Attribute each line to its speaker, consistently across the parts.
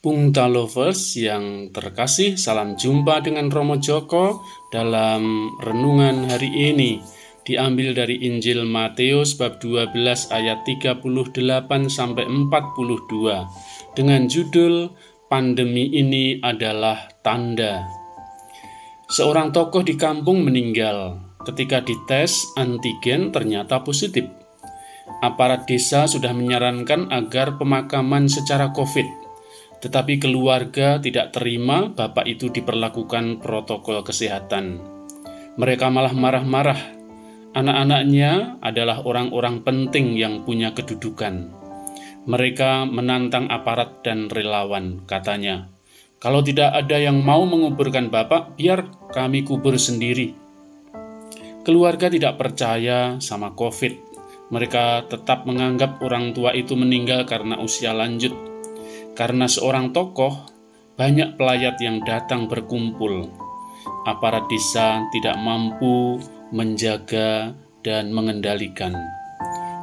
Speaker 1: Pungta Lovers yang terkasih, salam jumpa dengan Romo Joko dalam renungan hari ini. Diambil dari Injil Matius bab 12 ayat 38 sampai 42 dengan judul Pandemi ini adalah tanda. Seorang tokoh di kampung meninggal. Ketika dites antigen ternyata positif. Aparat desa sudah menyarankan agar pemakaman secara COVID tetapi keluarga tidak terima bapak itu diperlakukan protokol kesehatan. Mereka malah marah-marah. Anak-anaknya adalah orang-orang penting yang punya kedudukan. Mereka menantang aparat dan relawan, katanya. Kalau tidak ada yang mau menguburkan bapak, biar kami kubur sendiri. Keluarga tidak percaya sama COVID. Mereka tetap menganggap orang tua itu meninggal karena usia lanjut karena seorang tokoh, banyak pelayat yang datang berkumpul. Aparat desa tidak mampu menjaga dan mengendalikan.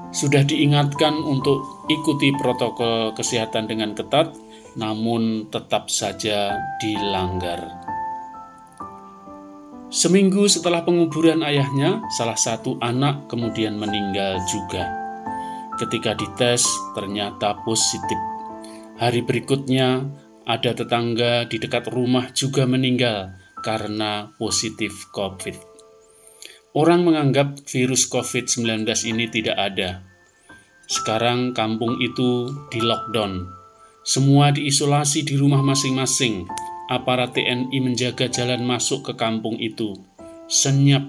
Speaker 1: Sudah diingatkan untuk ikuti protokol kesehatan dengan ketat, namun tetap saja dilanggar. Seminggu setelah penguburan ayahnya, salah satu anak kemudian meninggal juga. Ketika dites, ternyata positif Hari berikutnya, ada tetangga di dekat rumah juga meninggal karena positif COVID. Orang menganggap virus COVID-19 ini tidak ada. Sekarang kampung itu di lockdown. Semua diisolasi di rumah masing-masing. Aparat TNI menjaga jalan masuk ke kampung itu. Senyap,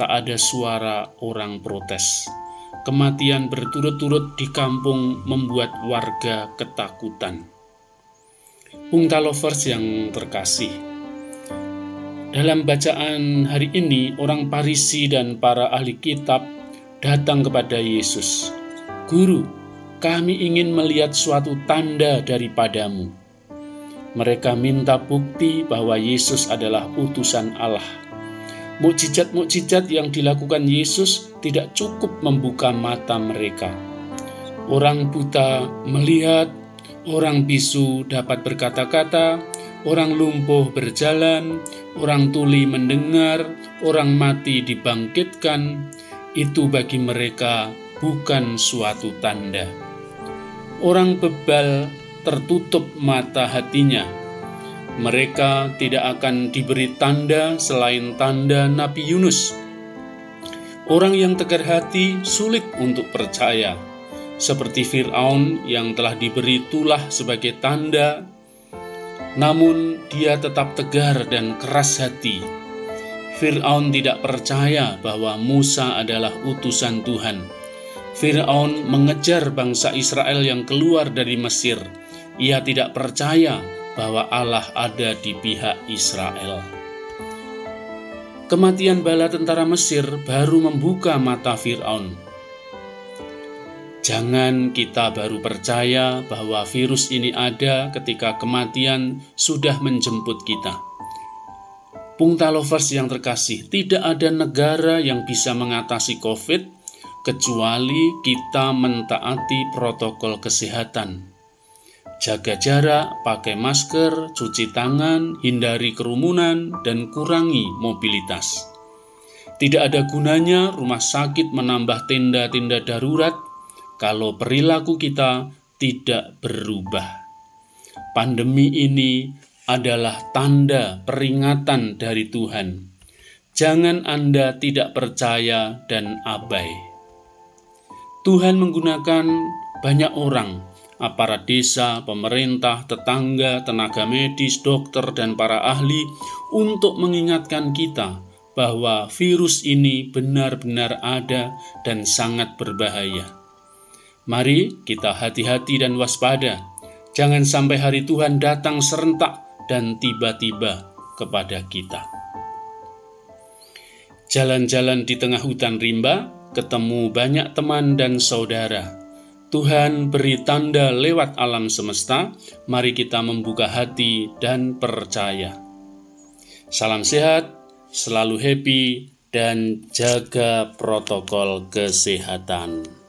Speaker 1: tak ada suara orang protes. Kematian berturut-turut di kampung membuat warga ketakutan. Pungta lovers yang terkasih, dalam bacaan hari ini, orang Parisi dan para ahli kitab datang kepada Yesus. Guru, kami ingin melihat suatu tanda daripadamu. Mereka minta bukti bahwa Yesus adalah utusan Allah. Mukjizat-mukjizat yang dilakukan Yesus tidak cukup membuka mata mereka. Orang buta melihat, orang bisu dapat berkata-kata, orang lumpuh berjalan, orang tuli mendengar, orang mati dibangkitkan. Itu bagi mereka bukan suatu tanda. Orang bebal tertutup mata hatinya mereka tidak akan diberi tanda selain tanda Nabi Yunus. Orang yang tegar hati sulit untuk percaya, seperti Firaun yang telah diberi tulah sebagai tanda, namun dia tetap tegar dan keras hati. Firaun tidak percaya bahwa Musa adalah utusan Tuhan. Firaun mengejar bangsa Israel yang keluar dari Mesir. Ia tidak percaya bahwa Allah ada di pihak Israel. Kematian bala tentara Mesir baru membuka mata Firaun. Jangan kita baru percaya bahwa virus ini ada ketika kematian sudah menjemput kita. Pungta lovers yang terkasih, tidak ada negara yang bisa mengatasi COVID kecuali kita mentaati protokol kesehatan Jaga jarak, pakai masker, cuci tangan, hindari kerumunan, dan kurangi mobilitas. Tidak ada gunanya rumah sakit menambah tenda-tenda darurat kalau perilaku kita tidak berubah. Pandemi ini adalah tanda peringatan dari Tuhan. Jangan Anda tidak percaya dan abai. Tuhan menggunakan banyak orang aparat desa, pemerintah, tetangga, tenaga medis, dokter, dan para ahli untuk mengingatkan kita bahwa virus ini benar-benar ada dan sangat berbahaya. Mari kita hati-hati dan waspada, jangan sampai hari Tuhan datang serentak dan tiba-tiba kepada kita. Jalan-jalan di tengah hutan rimba, ketemu banyak teman dan saudara Tuhan beri tanda lewat alam semesta, mari kita membuka hati dan percaya. Salam sehat, selalu happy, dan jaga protokol kesehatan.